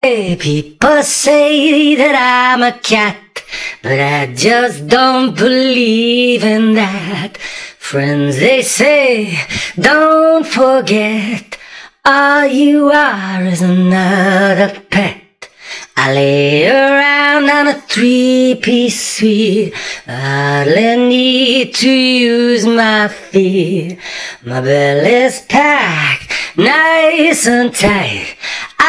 People say that I'm a cat, but I just don't believe in that. Friends, they say, don't forget, all you are is another pet. I lay around on a three-piece suite. Hardly need to use my feet. My belly's packed, nice and tight.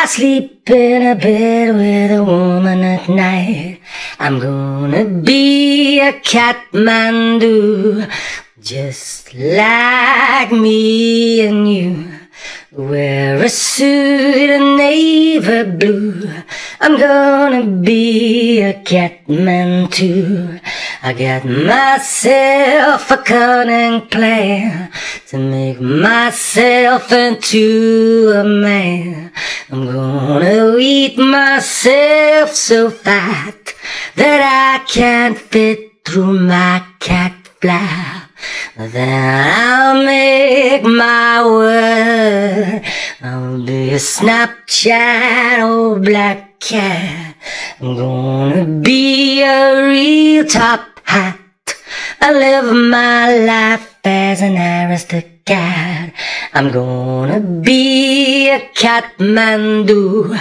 I sleep in a bed with a woman at night. I'm gonna be a Kathmandu, just like me and you. Wear a suit of navy blue. I'm gonna be a catman too. I got myself a cunning plan to make myself into a man. I'm gonna eat myself so fat that I can't fit through my cat flap. Then I'll make my word. I'll be a Snapchat old black cat. I'm gonna be a real top hat. I live my life as an aristocrat. I'm gonna be a Kathmandu.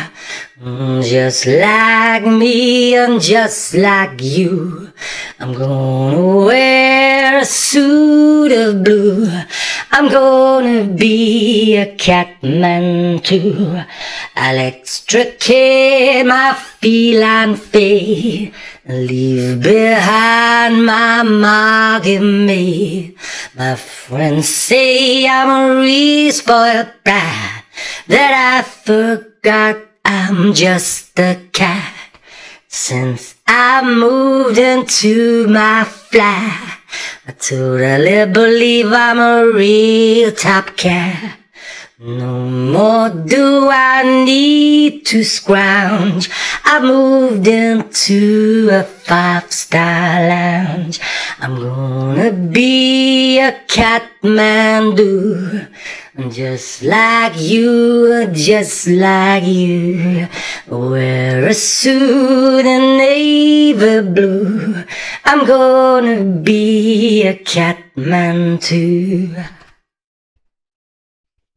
Mm, just like me and just like you. I'm gonna wear a suit of blue. I'm gonna be a catman too. I'll extricate my feline. Leave behind my mark me. My friends say I'm a re-spoiled brat. That I forgot I'm just a cat. Since I moved into my flat, I totally believe I'm a real top cat. No more do I need to scrounge. I moved into a five-star lounge. I'm gonna be a Kathmandu. Just like you, just like you. Wear a suit and navy blue. I'm gonna be a too.